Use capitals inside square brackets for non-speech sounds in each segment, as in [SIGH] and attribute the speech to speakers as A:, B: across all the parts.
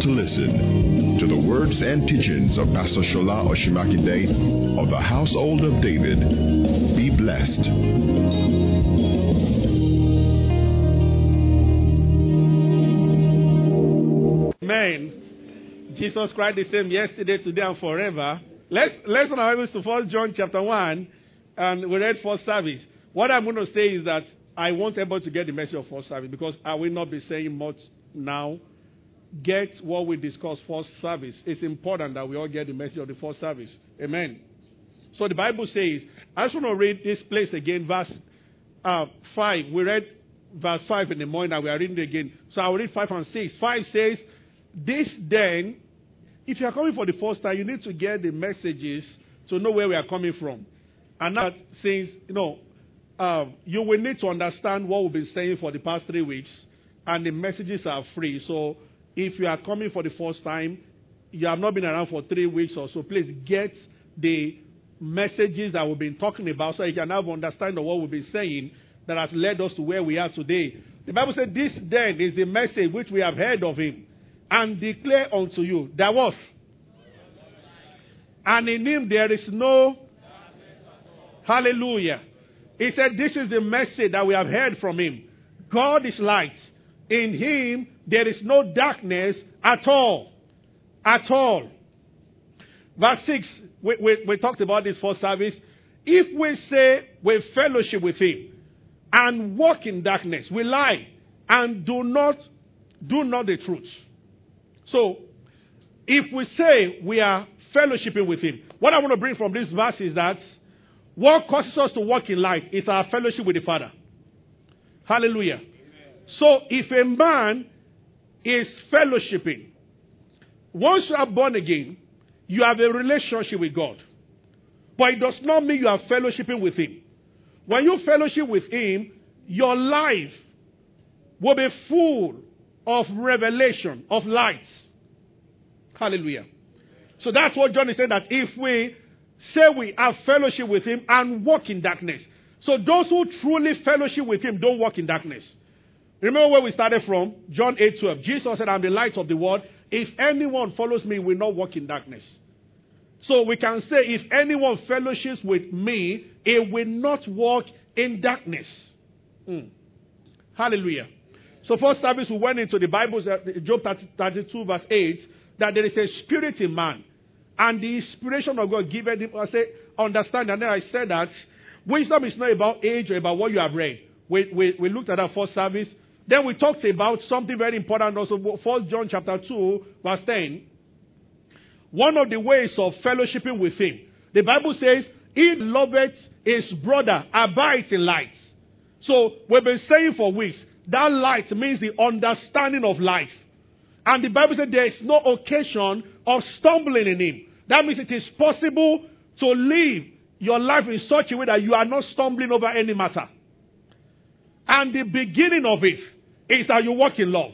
A: to listen to the words and teachings of Pastor Shola Osunmakinde of the Household of David. Be blessed.
B: Amen. Jesus Christ the same yesterday, today, and forever. Let's let's open our Bibles to First John chapter one, and we read first service. What I'm going to say is that I want everybody to get the message of first service because I will not be saying much now. Get what we discussed first service. It's important that we all get the message of the first service. Amen. So the Bible says, I just want to read this place again, verse uh, 5. We read verse 5 in the morning and we are reading it again. So I'll read 5 and 6. 5 says, This then, if you are coming for the first time, you need to get the messages to know where we are coming from. And that says, you know, uh, you will need to understand what we've been saying for the past three weeks, and the messages are free. So if you are coming for the first time, you have not been around for three weeks or so, please get the messages that we've been talking about so you can have understanding of what we've been saying that has led us to where we are today. The Bible said, This then is the message which we have heard of him and declare unto you. There was. And in him there is no. Hallelujah. He said, This is the message that we have heard from him. God is light. In him there is no darkness at all. At all. Verse 6, we, we, we talked about this for service. If we say we fellowship with him and walk in darkness, we lie and do not do not the truth. So, if we say we are fellowshipping with him, what I want to bring from this verse is that what causes us to walk in light is our fellowship with the Father. Hallelujah. Amen. So, if a man is fellowshipping, once you are born again, you have a relationship with God. But it does not mean you are fellowshipping with Him. When you fellowship with Him, your life will be full of revelation, of light. Hallelujah. So that's what John is saying that if we say we have fellowship with Him and walk in darkness. So those who truly fellowship with Him don't walk in darkness. Remember where we started from? John 8 12. Jesus said, I'm the light of the world. If anyone follows me, will not walk in darkness. So we can say, if anyone fellowships with me, it will not walk in darkness. Mm. Hallelujah. So, first service, we went into the Bible, Job 32, verse 8, that there is a spirit in man. And the inspiration of God given him, I say, understand. And then I said that wisdom is not about age or about what you have read. We, we, we looked at that first service. Then we talked about something very important also, First John chapter 2, verse 10. One of the ways of fellowshipping with him. The Bible says, He loveth his brother, abides in light. So we've been saying for weeks, that light means the understanding of life. And the Bible says there is no occasion of stumbling in him. That means it is possible to live your life in such a way that you are not stumbling over any matter. And the beginning of it is that you walk in love.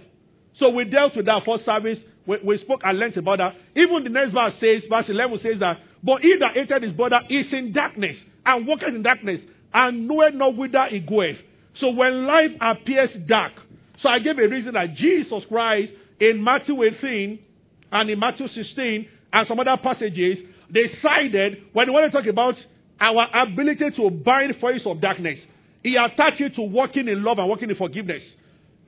B: So we dealt with that first service. We, we spoke at length about that. Even the next verse says, verse 11 says that, But he that hated his brother is in darkness, and walketh in darkness, and knoweth not whither he goeth. So when life appears dark, so I gave a reason that Jesus Christ in Matthew 18 and in Matthew 16 and some other passages decided when they want to talk about our ability to bind forces of darkness, he attached it to walking in love and walking in forgiveness.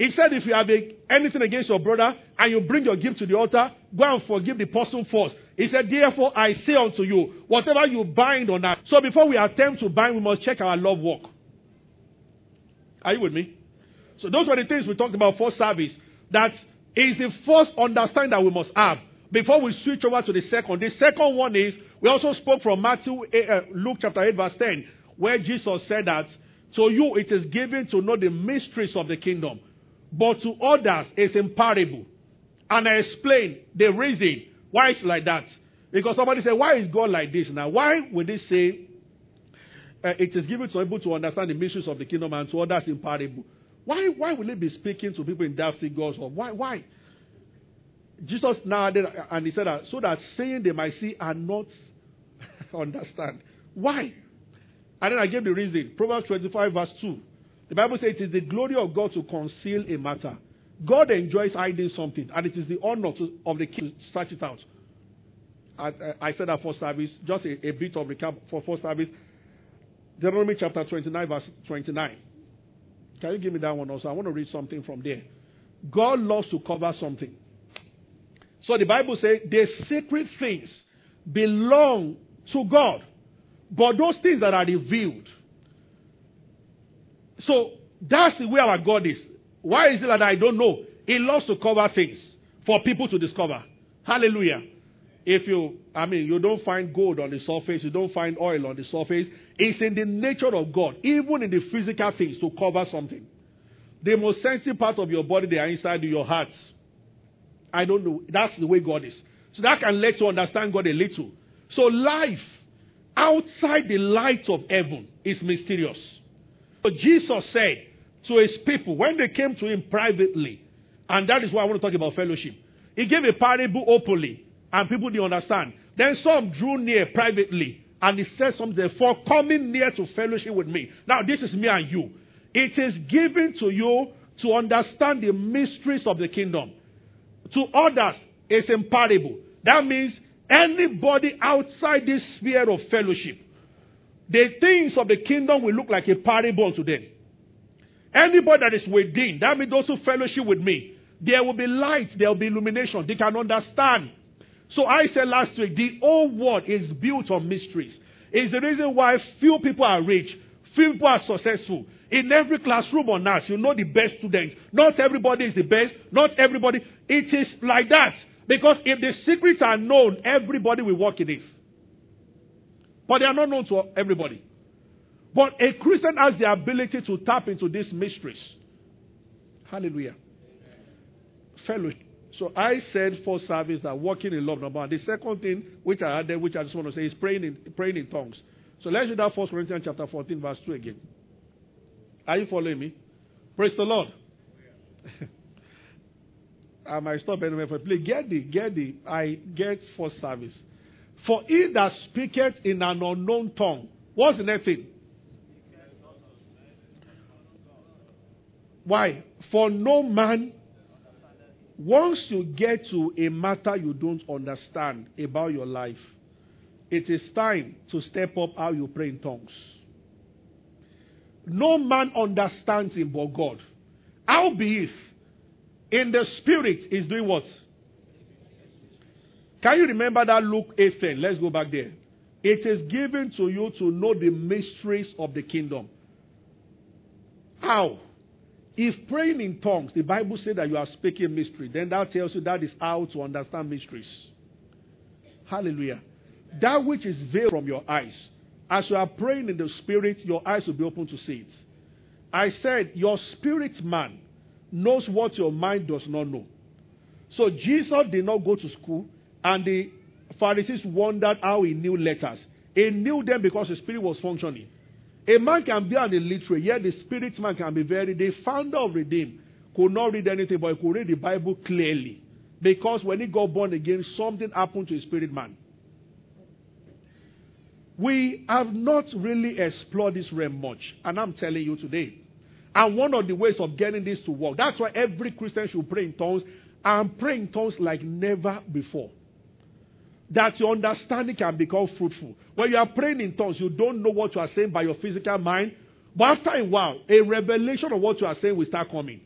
B: He said, if you have a, anything against your brother and you bring your gift to the altar, go and forgive the person first. He said, therefore I say unto you, whatever you bind on that. So before we attempt to bind, we must check our love walk. Are you with me? So those were the things we talked about for service. That is the first understanding that we must have before we switch over to the second. The second one is we also spoke from Matthew, uh, Luke chapter 8, verse 10, where Jesus said that to you it is given to know the mysteries of the kingdom but to others it's imparable. And I explain the reason why it's like that. Because somebody said, why is God like this now? Why would they say uh, it is given to people to understand the mysteries of the kingdom and to others imparable? Why, why will he be speaking to people in that figures? Or why? Why? Jesus now added, and he said that so that saying they might see and not [LAUGHS] understand. Why? And then I gave the reason. Proverbs 25, verse 2. The Bible says it is the glory of God to conceal a matter, God enjoys hiding something, and it is the honor to, of the king to search it out. I, uh, I said that for service, just a, a bit of recap for first service. Deuteronomy chapter 29, verse 29. Can you give me that one also? I want to read something from there. God loves to cover something. So the Bible says the secret things belong to God. But those things that are revealed. So that's the way our God is. Why is it that I don't know? He loves to cover things for people to discover. Hallelujah. If you, I mean, you don't find gold on the surface, you don't find oil on the surface, it's in the nature of God, even in the physical things, to cover something. The most sensitive part of your body, they are inside your heart. I don't know. That's the way God is. So that can let you understand God a little. So life outside the light of heaven is mysterious. So Jesus said to his people when they came to him privately, and that is why I want to talk about fellowship. He gave a parable openly, and people didn't understand. Then some drew near privately, and he said something, for coming near to fellowship with me. Now, this is me and you. It is given to you to understand the mysteries of the kingdom. To others, it's imparable. That means anybody outside this sphere of fellowship, the things of the kingdom will look like a parable to them. Anybody that is within, that means those who fellowship with me, there will be light, there will be illumination. They can understand. So I said last week, the whole world is built on mysteries. It's the reason why few people are rich, few people are successful. In every classroom on earth, you know the best students. Not everybody is the best. Not everybody. It is like that. Because if the secrets are known, everybody will walk in it. But they are not known to everybody. But a Christian has the ability to tap into these mysteries. Hallelujah. Fellowship. So I said for service that walking in love, number one. The second thing which I added, which I just want to say, is praying in, praying in tongues. So let's read that First Corinthians chapter 14, verse 2 again. Are you following me? Praise the Lord. [LAUGHS] I might stop anywhere for please get the get the I get for service. For he that speaketh in an unknown tongue, what's the next thing? Why? For no man, once you get to a matter you don't understand about your life, it is time to step up how you pray in tongues. No man understands him but God. How be it? In the spirit is doing what? Can you remember that Luke 8 Let's go back there. It is given to you to know the mysteries of the kingdom. How? If praying in tongues, the Bible says that you are speaking mystery, then that tells you that is how to understand mysteries. Hallelujah. That which is veiled from your eyes. As you are praying in the spirit, your eyes will be open to see it. I said, your spirit man knows what your mind does not know. So Jesus did not go to school, and the Pharisees wondered how he knew letters. He knew them because the spirit was functioning. A man can be an illiterate, yet the spirit man can be very. The founder of Redeem could not read anything, but he could read the Bible clearly. Because when he got born again, something happened to his spirit man. We have not really explored this realm much, and I'm telling you today. And one of the ways of getting this to work, that's why every Christian should pray in tongues and pray in tongues like never before. That your understanding can become fruitful. When you are praying in tongues, you don't know what you are saying by your physical mind, but after a while, a revelation of what you are saying will start coming.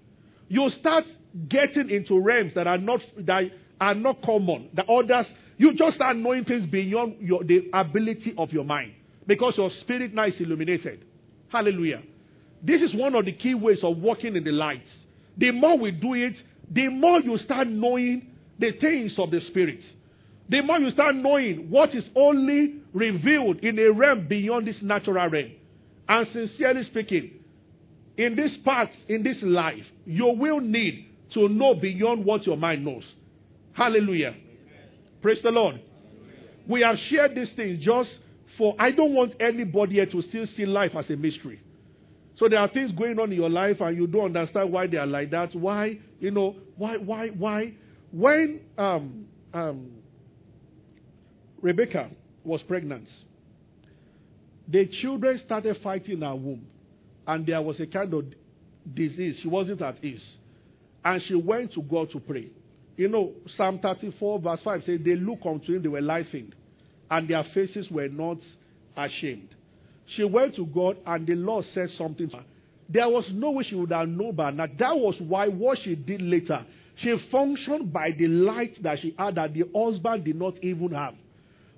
B: You start getting into realms that are not that are not common. The others you just start knowing things beyond your, the ability of your mind because your spirit now is illuminated. Hallelujah. This is one of the key ways of walking in the light. The more we do it, the more you start knowing the things of the spirit. The more you start knowing what is only revealed in a realm beyond this natural realm. And sincerely speaking, in this part, in this life, you will need to know beyond what your mind knows. Hallelujah. Praise the Lord. We have shared these things just for, I don't want anybody here to still see life as a mystery. So there are things going on in your life and you don't understand why they are like that. Why, you know, why, why, why? When um, um, Rebecca was pregnant, the children started fighting in her womb. And there was a kind of disease. She wasn't at ease. and she went to God to pray. You know, Psalm 34, verse 5 says, They looked unto him, they were laughing, and their faces were not ashamed. She went to God, and the Lord said something to her. There was no way she would have known by now. That was why what she did later, she functioned by the light that she had that the husband did not even have.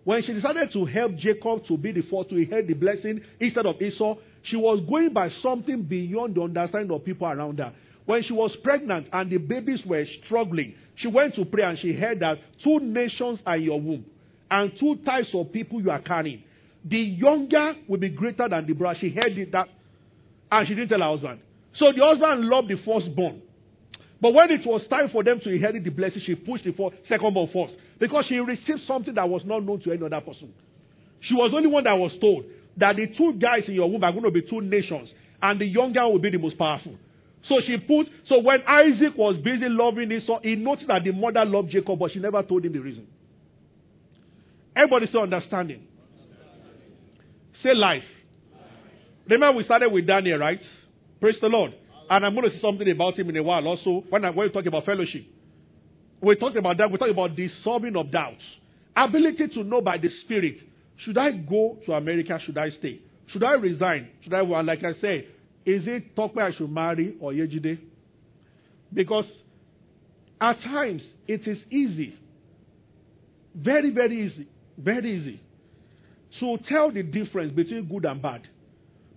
B: When she decided to help Jacob to be the first to inherit the blessing instead of Esau, she was going by something beyond the understanding of people around her. When she was pregnant and the babies were struggling, she went to pray and she heard that two nations are in your womb and two types of people you are carrying. The younger will be greater than the brother. She heard it that, and she didn't tell her husband. So the husband loved the firstborn. But when it was time for them to inherit the blessing, she pushed the first, secondborn first. Because she received something that was not known to any other person. She was the only one that was told that the two guys in your womb are going to be two nations, and the younger will be the most powerful. So she put, so when Isaac was busy loving Esau, he noticed that the mother loved Jacob, but she never told him the reason. Everybody say understanding. Say life. Remember we started with Daniel, right? Praise the Lord. And I'm going to say something about him in a while also when, I, when we talk about fellowship. We talked about that. We talked about the solving of doubts. Ability to know by the Spirit. Should I go to America? Should I stay? Should I resign? Should I, well, like I said, is it Tokwe I should marry or Yejide? Because at times it is easy, very, very easy, very easy to tell the difference between good and bad.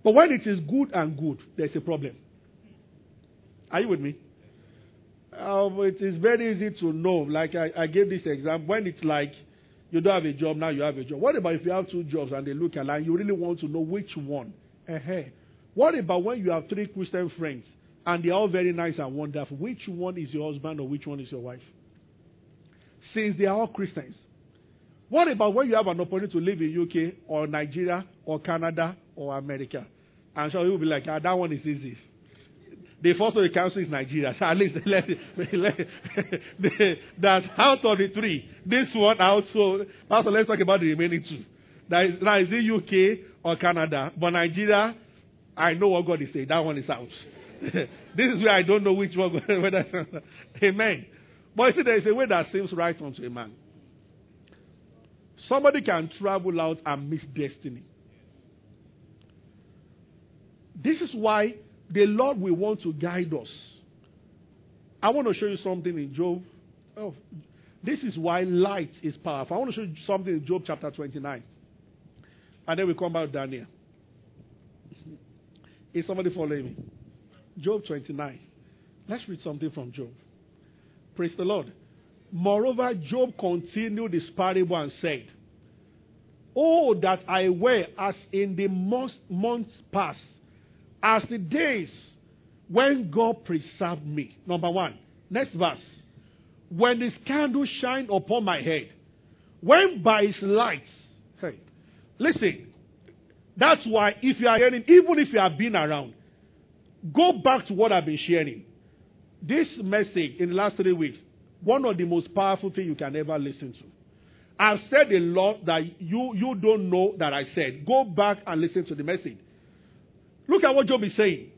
B: But when it is good and good, there's a problem. Are you with me? Um, it is very easy to know. Like I, I gave this example. When it's like you don't have a job, now you have a job. What about if you have two jobs and they look alike? You really want to know which one. Uh-huh. What about when you have three Christian friends and they're all very nice and wonderful? Which one is your husband or which one is your wife? Since they are all Christians. What about when you have an opportunity to live in UK or Nigeria or Canada or America? And so you'll be like, ah, that one is easy. Of the council is Nigeria. So at least [LAUGHS] let, let, that out of the three, this one out. So, Pastor, let's talk about the remaining two. That is, now is it UK or Canada? But Nigeria, I know what God is saying. That one is out. [LAUGHS] this is where I don't know which one. [LAUGHS] Whether, amen. But you see, there is a way that seems right unto a man. Somebody can travel out and miss destiny. This is why the Lord will want to guide us. I want to show you something in Job. Oh, this is why light is powerful. I want to show you something in Job chapter 29. And then we come back to Daniel. Is somebody following me? Job 29. Let's read something from Job. Praise the Lord. Moreover, Job continued this parable and said, Oh, that I were as in the months past, as the days when God preserved me. Number one. Next verse. When his candle shine upon my head, when by his light. Hey, listen. That's why if you are hearing, even if you have been around, go back to what I've been sharing. This message in the last three weeks, one of the most powerful things you can ever listen to. I've said a lot that you, you don't know that I said. Go back and listen to the message. Look at what Job is saying.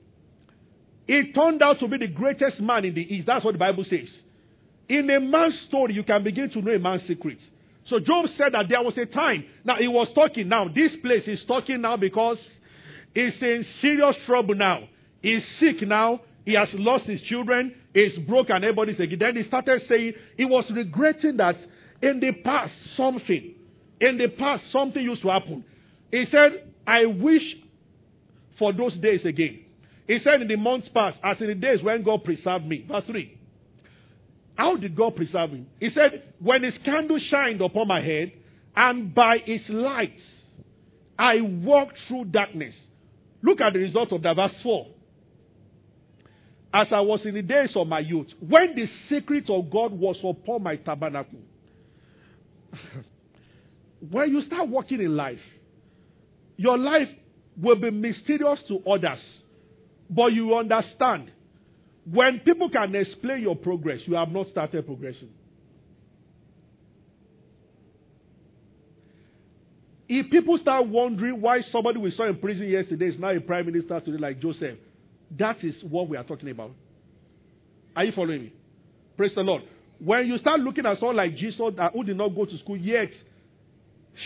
B: He turned out to be the greatest man in the East. That's what the Bible says. In a man's story, you can begin to know a man's secret. So Job said that there was a time. Now he was talking. Now this place is talking now because he's in serious trouble now. He's sick now. He has lost his children. He's broken. Everybody's again. Then he started saying he was regretting that in the past something, in the past something used to happen. He said, I wish for those days again. He said, In the months past, as in the days when God preserved me. Verse 3. How did God preserve him? He said, When his candle shined upon my head, and by its light I walked through darkness. Look at the result of that. Verse 4. As I was in the days of my youth, when the secret of God was upon my tabernacle. [LAUGHS] when you start walking in life, your life will be mysterious to others. But you understand, when people can explain your progress, you have not started progressing. If people start wondering why somebody we saw in prison yesterday is now a prime minister today like Joseph, that is what we are talking about. Are you following me? Praise the Lord. When you start looking at someone like Jesus who did not go to school yet,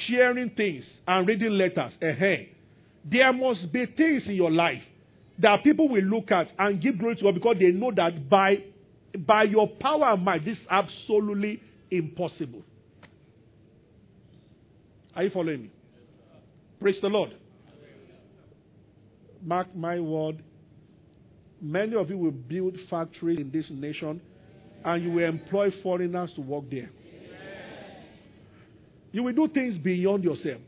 B: sharing things and reading letters, uh there must be things in your life that people will look at and give glory to God because they know that by by your power and might, this is absolutely impossible. Are you following me? Praise the Lord. Mark my word. Many of you will build factories in this nation and you will employ foreigners to work there. You will do things beyond yourself.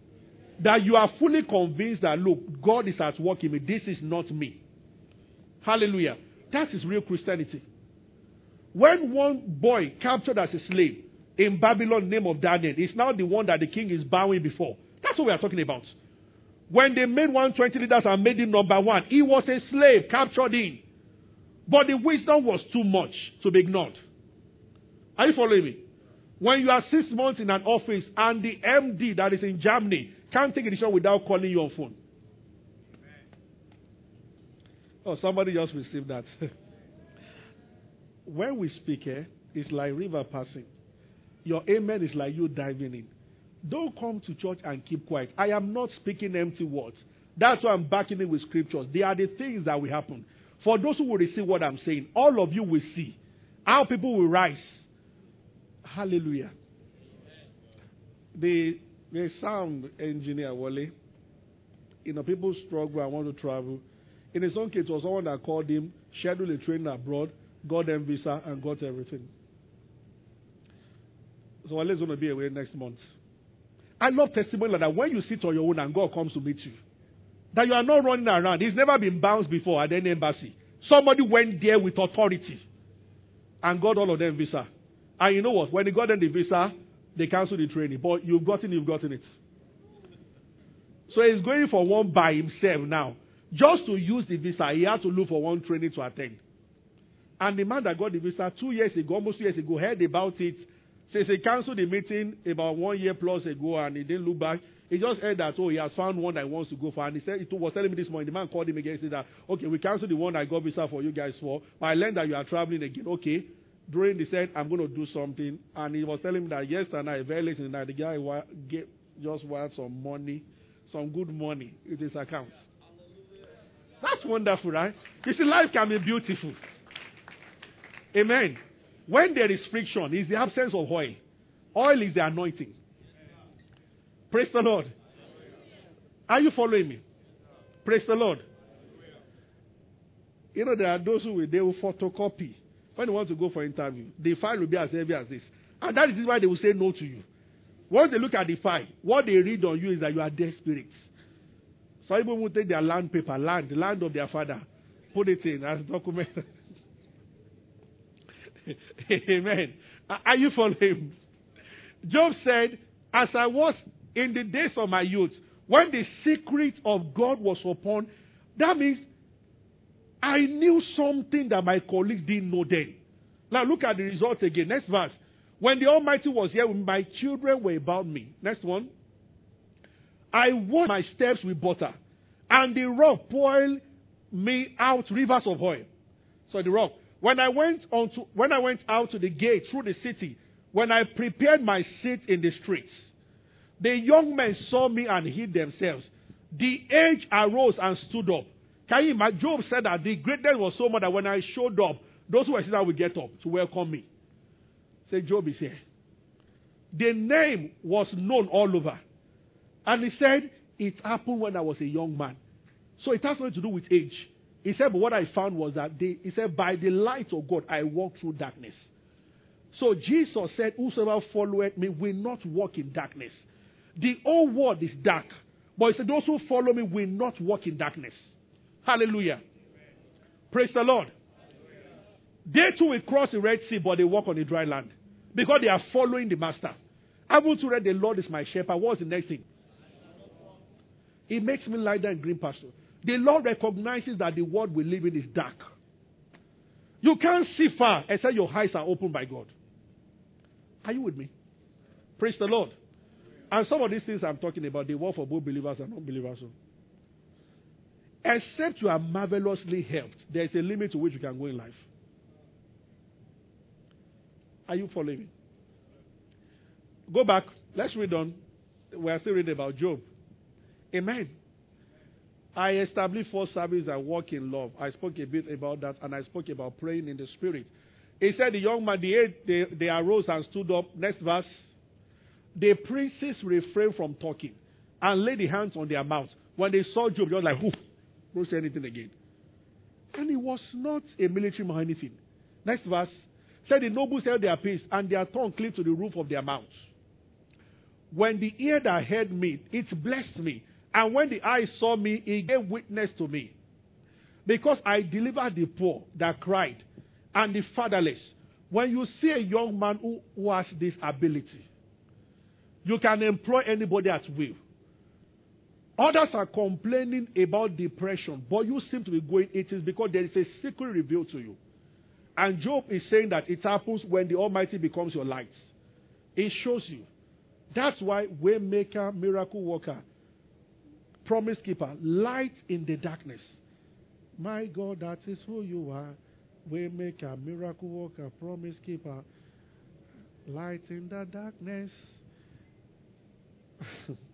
B: That you are fully convinced that, look, God is at work in me. This is not me. Hallelujah. That is real Christianity. When one boy captured as a slave in Babylon, name of Daniel, is now the one that the king is bowing before. That's what we are talking about. When they made 120 leaders and made him number one, he was a slave captured in. But the wisdom was too much to be ignored. Are you following me? When you are six months in an office and the MD that is in Germany can't take a decision without calling you on phone. Oh, somebody just received that. [LAUGHS] when we speak here, eh, it's like river passing. Your amen is like you diving in. Don't come to church and keep quiet. I am not speaking empty words. That's why I'm backing it with scriptures. They are the things that will happen. For those who will receive what I'm saying, all of you will see how people will rise. Hallelujah. The, the sound engineer, Wally, you know, people struggle and want to travel. In his own case, it was someone that called him, scheduled a train abroad, got them visa, and got everything. So Wally's going to be away next month. I love testimony like that. When you sit on your own and God comes to meet you, that you are not running around. He's never been bounced before at any embassy. Somebody went there with authority and got all of them visa. And you know what? When he got them the visa, they canceled the training. But you've gotten, you've gotten it. So he's going for one by himself now. Just to use the visa, he had to look for one training to attend. And the man that got the visa two years ago, almost two years ago, heard about it Says he canceled the meeting about one year plus ago and he didn't look back. He just heard that, oh, he has found one that wants to go for. And he said, he was telling me this morning, the man called him again and said that, okay, we canceled the one I got visa for you guys for. But I learned that you are traveling again. Okay. During the said, I'm going to do something. And he was telling me that yesterday, very late in the night, the guy just wired some money, some good money in his account. That's wonderful, right? You see, life can be beautiful. Amen. When there is friction, is the absence of oil. Oil is the anointing. Praise the Lord. Are you following me? Praise the Lord. You know, there are those who will, they will photocopy. When they want to go for interview, the file will be as heavy as this. And that is why they will say no to you. Once they look at the file, what they read on you is that you are desperate. Some people will take their land paper, land, the land of their father, put it in as document. [LAUGHS] Amen. Are you following? Job said, As I was in the days of my youth, when the secret of God was upon, that means I knew something that my colleagues didn't know then. Now look at the results again. Next verse. When the Almighty was here, my children were about me. Next one. I washed my steps with butter, and the rock poured me out rivers of oil. So the rock. When I went on to, when I went out to the gate through the city, when I prepared my seat in the streets, the young men saw me and hid themselves. The age arose and stood up. Can you imagine? Job said that the greatness was so much that when I showed up, those who were sitting would get up to welcome me. Say, Job is here. The name was known all over. And he said, it happened when I was a young man. So it has nothing to do with age. He said, but what I found was that they, he said, by the light of God, I walk through darkness. So Jesus said, Whosoever followeth me will not walk in darkness. The whole world is dark. But he said, Those who follow me will not walk in darkness. Hallelujah. Praise the Lord. They too will cross the Red Sea, but they walk on the dry land. Because they are following the Master. I want to read, The Lord is my shepherd. What's the next thing? He makes me lie down in green pasture. The Lord recognizes that the world we live in is dark. You can't see far except your eyes are opened by God. Are you with me? Praise the Lord. And some of these things I'm talking about, they work for both believers and unbelievers. Except you are marvelously helped, there is a limit to which you can go in life. Are you following me? Go back. Let's read on. We are still reading about Job. Amen. I established four services and walk in love. I spoke a bit about that, and I spoke about praying in the spirit. He said, The young man, the they, they arose and stood up. Next verse. The princes refrained from talking and laid the hands on their mouths. When they saw Job, they were like, Whoo, don't say anything again. And he was not a military man or anything. Next verse. Said the nobles held their peace, and their tongue cleaved to the roof of their mouths. When the ear that heard me, it blessed me. And when the eye saw me, it gave witness to me. Because I delivered the poor that cried and the fatherless. When you see a young man who, has this ability, you can employ anybody at will. Others are complaining about depression, but you seem to be going, it is because there is a secret revealed to you. And Job is saying that it happens when the Almighty becomes your light. It shows you. That's why Waymaker, miracle worker, promise keeper, light in the darkness. My God, that is who you are. Waymaker, miracle worker, promise keeper, light in the darkness. [LAUGHS]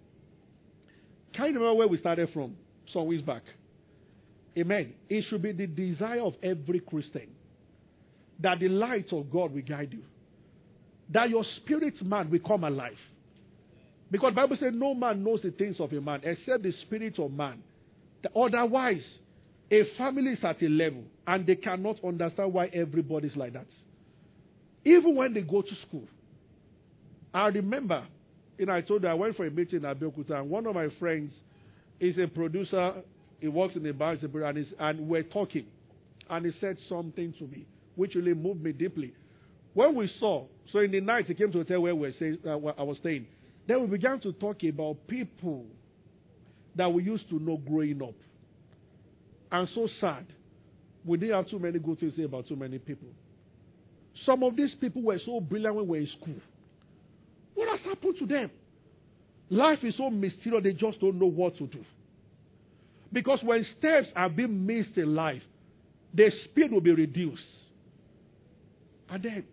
B: Can you remember where we started from? Some weeks back. Amen. It should be the desire of every Christian that the light of God will guide you. That your spirit man will come alive. Because Bible says no man knows the things of a man except the spirit of man. Otherwise, a family is at a level and they cannot understand why everybody is like that. Even when they go to school. I remember, you know, I told you I went for a meeting in Abeokuta and one of my friends is a producer. He works in the bar, and, and we're talking. And he said something to me which really moved me deeply. When we saw, so in the night he came to a hotel where, we staying, uh, where I was staying. Then we began to talk about people that we used to know growing up. And so sad. We didn't have too many good things to say about too many people. Some of these people were so brilliant when we were in school. What has happened to them? Life is so mysterious, they just don't know what to do. Because when steps are being missed in life, their speed will be reduced. And then,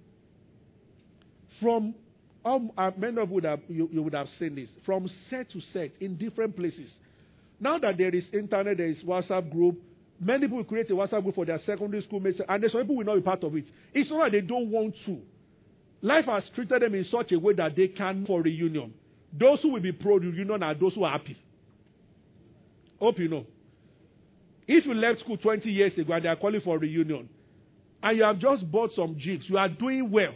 B: from um, uh, many of you would, have, you, you would have seen this from set to set in different places. Now that there is internet, there is WhatsApp group. Many people create a WhatsApp group for their secondary school mates, and some people will not be part of it. It's not that they don't want to. Life has treated them in such a way that they can for reunion. Those who will be pro reunion are those who are happy. Hope you know. If you left school 20 years ago and they are calling for reunion, and you have just bought some jigs, you are doing well.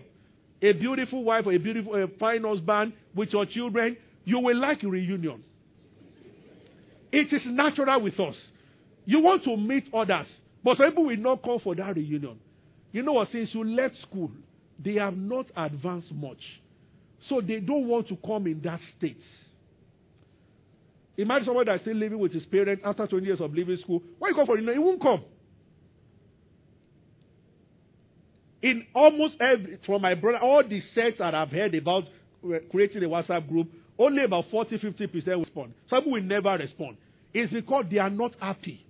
B: A beautiful wife a beautiful, a fine husband with your children, you will like reunion. It is natural with us. You want to meet others, but some people will not come for that reunion. You know what? Since you left school, they have not advanced much. So they don't want to come in that state. Imagine someone that's still living with his parents after 20 years of leaving school. Why you come for reunion? He won't come. In almost every, from my brother, all the sects that I've heard about uh, creating a WhatsApp group, only about 40 50% respond. Some will never respond. It's because they are not happy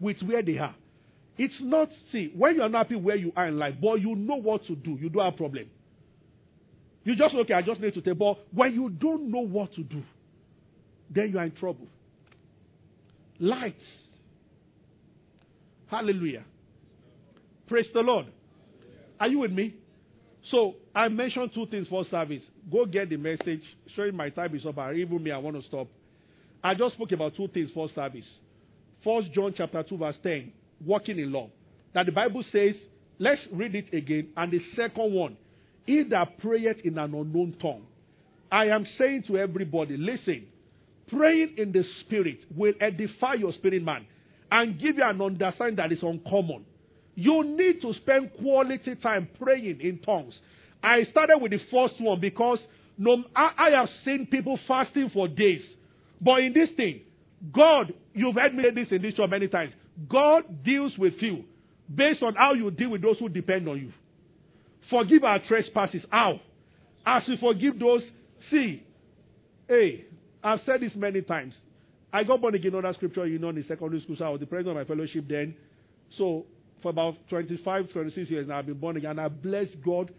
B: with where they are. It's not, see, when you're not happy where you are in life, but you know what to do, you don't have problem. You just, okay, I just need to take, but when you don't know what to do, then you are in trouble. Lights. Hallelujah. Praise the Lord. Are you with me? So I mentioned two things for service. Go get the message. Showing my time is up. Even me, I want to stop. I just spoke about two things for service. First John chapter 2, verse 10, walking in love. That the Bible says, let's read it again. And the second one, he that prayeth in an unknown tongue. I am saying to everybody, listen, praying in the spirit will edify your spirit man and give you an understanding that is uncommon. You need to spend quality time praying in tongues. I started with the first one because no, I, I have seen people fasting for days. But in this thing, God, you've heard me say this in this show many times. God deals with you based on how you deal with those who depend on you. Forgive our trespasses. How? As you forgive those, see, hey, I've said this many times. I got born again that scripture, you know, in secondary school, so I was the president of my fellowship then. So for about 25, 26 years now, I've been born again. I bless God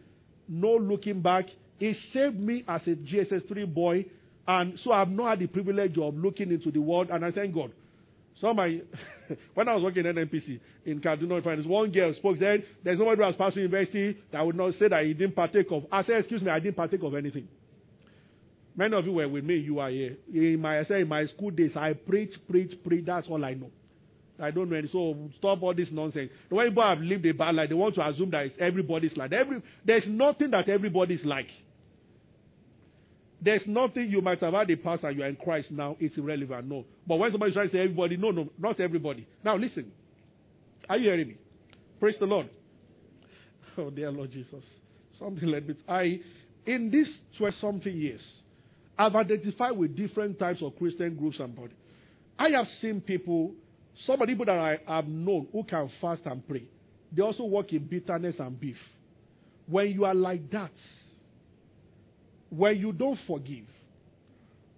B: no looking back. He saved me as a JSS3 boy, and so I've not had the privilege of looking into the world, and I thank God. So my, [LAUGHS] when I was working at NPC in Kaduna Finance, one girl spoke then, there's nobody who has passed university that would not say that he didn't partake of. I said, excuse me, I didn't partake of anything. Many of you were with me, you are here. In my, I said, in my school days, I preach, preach, preach, that's all I know. I don't know any. So stop all this nonsense. The way people have lived a bad life, they want to assume that it's everybody's like. Every, there's nothing that everybody's like. There's nothing you might have had a past and you are in Christ now, it's irrelevant. No. But when somebody tries to say everybody, no, no, not everybody. Now listen. Are you hearing me? Praise the Lord. Oh dear Lord Jesus. Something like this. I in these twelve something years, I've identified with different types of Christian groups and body. I have seen people, some people that I have known who can fast and pray. They also work in bitterness and beef. When you are like that, when you don't forgive,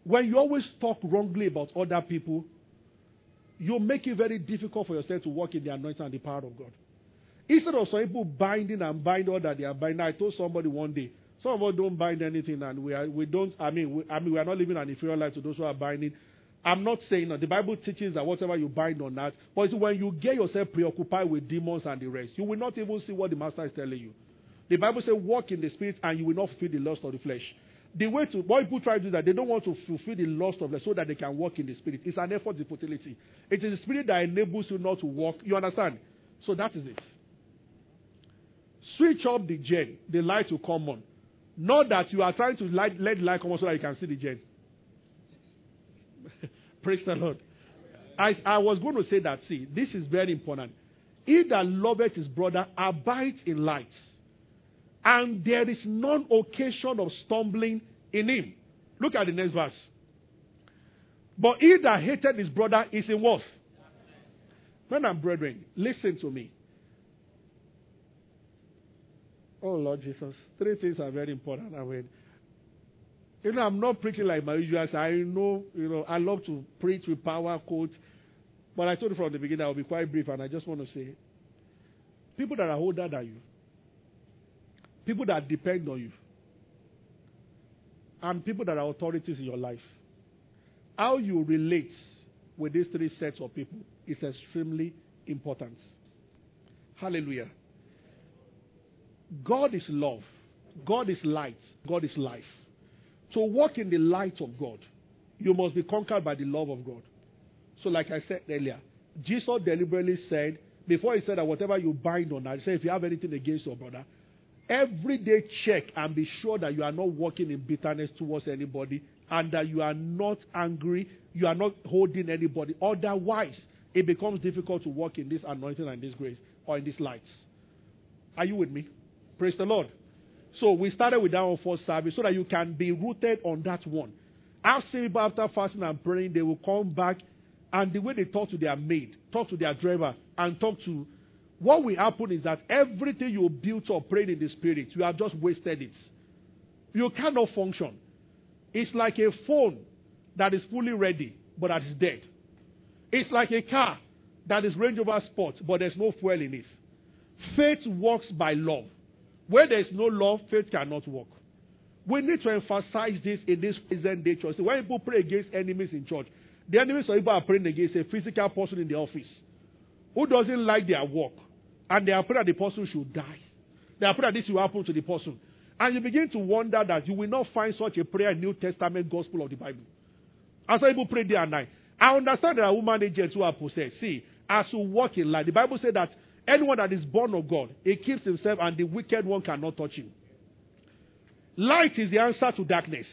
B: when you always talk wrongly about other people, you make it very difficult for yourself to walk in the anointing and the power of God. Instead of some people binding and binding all that they are binding, I told somebody one day, some of us don't bind anything, and we are, we don't. I mean, we, I mean, we are not living an inferior life to those who are binding. I'm not saying that the Bible teaches that whatever you bind on that, but when you get yourself preoccupied with demons and the rest, you will not even see what the master is telling you. The Bible says, walk in the spirit and you will not fulfill the lust of the flesh. The way to, why people try to do that, they don't want to fulfill the lust of the flesh so that they can walk in the spirit. It's an effort in futility. It is the spirit that enables you not to walk. You understand? So that is it. Switch up the gen. The light will come on. Not that you are trying to light, let the light come on so that you can see the gen. [LAUGHS] Praise the Lord. I, I was going to say that, see, this is very important. He that loveth his brother abides in light and there is none occasion of stumbling in him. Look at the next verse. But he that hated his brother is in what? Men and brethren, listen to me. Oh Lord Jesus, three things are very important. I mean, you know, I'm not preaching like my usual. I know, you know, I love to preach with power, quote. But I told you from the beginning I'll be quite brief, and I just want to say, people that are older than you, people that depend on you, and people that are authorities in your life. How you relate with these three sets of people is extremely important. Hallelujah. God is love. God is light. God is life. To walk in the light of God, you must be conquered by the love of God. So, like I said earlier, Jesus deliberately said, before he said that whatever you bind on, I said, if you have anything against your brother, Every day check and be sure that you are not walking in bitterness towards anybody and that you are not angry, you are not holding anybody. Otherwise, it becomes difficult to walk in this anointing and this grace or in these lights. Are you with me? Praise the Lord. So we started with that one first service so that you can be rooted on that one. People after fasting and praying, they will come back and the way they talk to their maid, talk to their driver, and talk to what will happen is that everything you built or prayed in the spirit, you have just wasted it. You cannot function. It's like a phone that is fully ready, but that is dead. It's like a car that is Range Rover Sport, but there's no fuel in it. Faith works by love. Where there is no love, faith cannot work. We need to emphasize this in this present day church. When people pray against enemies in church, the enemies of people are praying against a physical person in the office who doesn't like their work and they are praying that the person should die. They are praying that this will happen to the person. And you begin to wonder that you will not find such a prayer in the New Testament gospel of the Bible. And so people pray day and night. I understand are woman agents who are possessed. See, as you walk in light, the Bible says that anyone that is born of God, he keeps himself and the wicked one cannot touch him. Light is the answer to darkness.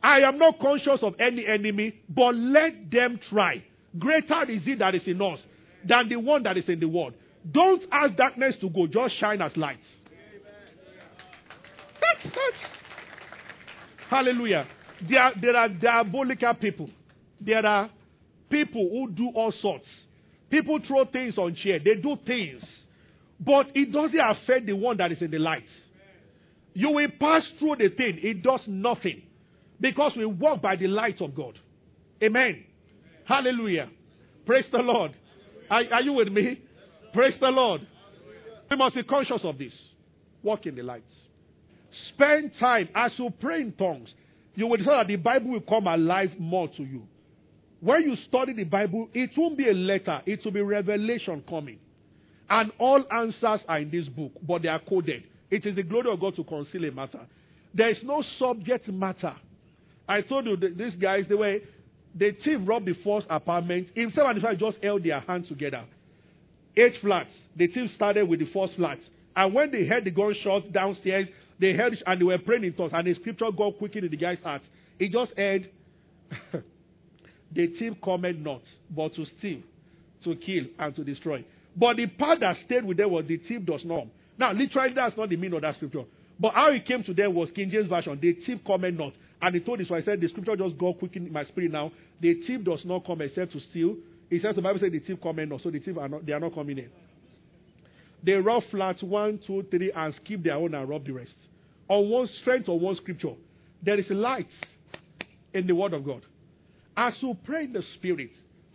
B: I am not conscious of any enemy, but let them try. Greater is he that is in us than the one that is in the world. Don't ask darkness to go, just shine as light. That's, that's. Hallelujah. There, there are diabolical people. There are people who do all sorts. People throw things on chair. They do things. But it doesn't affect the one that is in the light. You will pass through the thing. It does nothing. Because we walk by the light of God. Amen. Amen. Hallelujah. Praise the Lord. Are, are you with me? Praise the Lord. We must be conscious of this. Walk in the light. Spend time as you pray in tongues. You will discover that the Bible will come alive more to you. When you study the Bible, it won't be a letter, it will be revelation coming. And all answers are in this book, but they are coded. It is the glory of God to conceal a matter. There is no subject matter. I told you these guys, they were the team robbed the first apartment. His wife just held their hands together. Eight flats. The team started with the first flat. And when they heard the gunshot downstairs, they heard and they were praying in tongues. And the scripture got quickened in the guy's heart. He just heard, [LAUGHS] the thief cometh not, but to steal, to kill, and to destroy. But the part that stayed with them was the thief does not. Now, literally, that's not the meaning of that scripture. But how it came to them was King James Version. The thief cometh not. And he told his wife, I said, the scripture just got quickened in my spirit now. The thief does not come except to steal. He says the Bible says the thief cometh not. So the thief are not, they are not coming in. They rob flats one, two, three, and skip their own and rob the rest. On one strength or one scripture, there is light in the Word of God. As you pray in the Spirit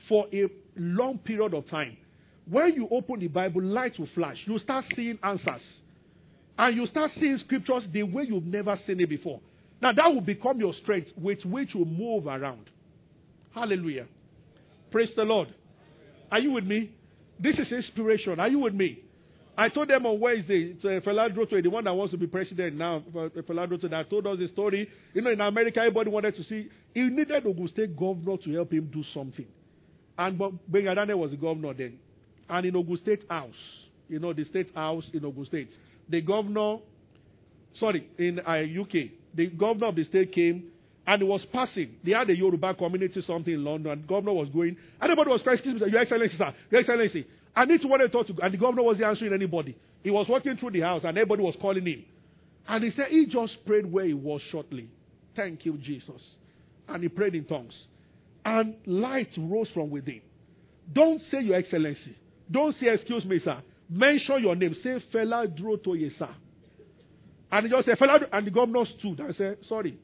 B: for a long period of time, when you open the Bible, light will flash. You start seeing answers. And you start seeing scriptures the way you've never seen it before. Now that will become your strength with which you move around. Hallelujah. Praise the Lord. Are you with me? This is inspiration. Are you with me? I told them on Wednesday, uh, Fela the one that wants to be president now, uh, Fela that told us the story. You know, in America, everybody wanted to see, he needed Ogun State governor to help him do something. And but Gbenga Daniel was the governor then. And in Ogun State House, you know, the state house in Ogun State, the governor, sorry, in uh, UK, the governor of the state came and he was passing. They had a Yoruba community something in London, and the governor was going. Everybody was crying, excuse me, Your Excellency, sir, Your Excellency. And one to talk to, and the governor wasn't answering anybody. He was walking through the house, and everybody was calling him. And he said he just prayed where he was shortly. Thank you, Jesus. And he prayed in tongues. And light rose from within. Don't say Your Excellency. Don't say, Excuse me, sir. Mention your name. Say, Fela Durotoye, sir. And he just said, Fela, and the governor stood and said, Sorry.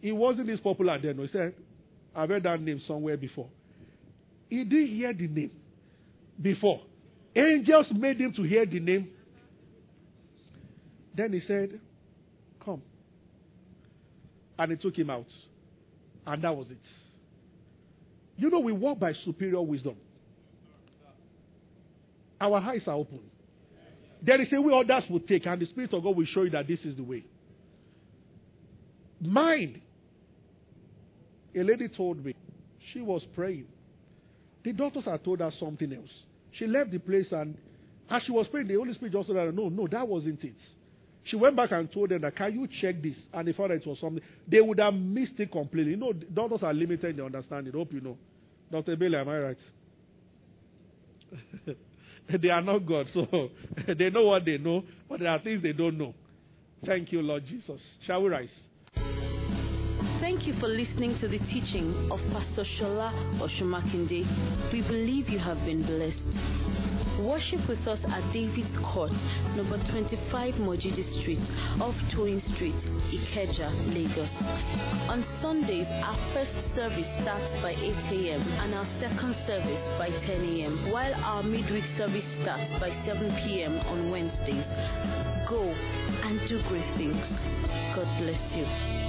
B: He wasn't this popular then. He said, I've heard that name somewhere before. He didn't hear the name before. Angels made him to hear the name. Then he said, Come. And he took him out. And that was it. You know, we walk by superior wisdom. Our eyes are open. There is a way others will take, and the Spirit of God will show you that this is the way. Mind. A lady told me she was praying. The doctors had told her something else. She left the place and as she was praying, the Holy Spirit just told her, No, no, that wasn't it. She went back and told them that, Can you check this? And they found that it was something. They would have missed it completely. You know, doctors are limited in their understanding. Hope you know. Dr. Bailey, am I right? [LAUGHS] they are not God, so [LAUGHS] they know what they know, but there are things they don't know. Thank you, Lord Jesus. Shall we rise?
C: Thank you for listening to the teaching of Pastor Shola Osunmakinde. We believe you have been blessed. Worship with us at David's Court, number 25 Mojidi Street, off Toyin Street, Ikeja, Lagos. On Sundays, our first service starts by 8 a.m. and our second service by 10 a.m., while our midweek service starts by 7 p.m. on Wednesdays. Go and do great things. God bless you.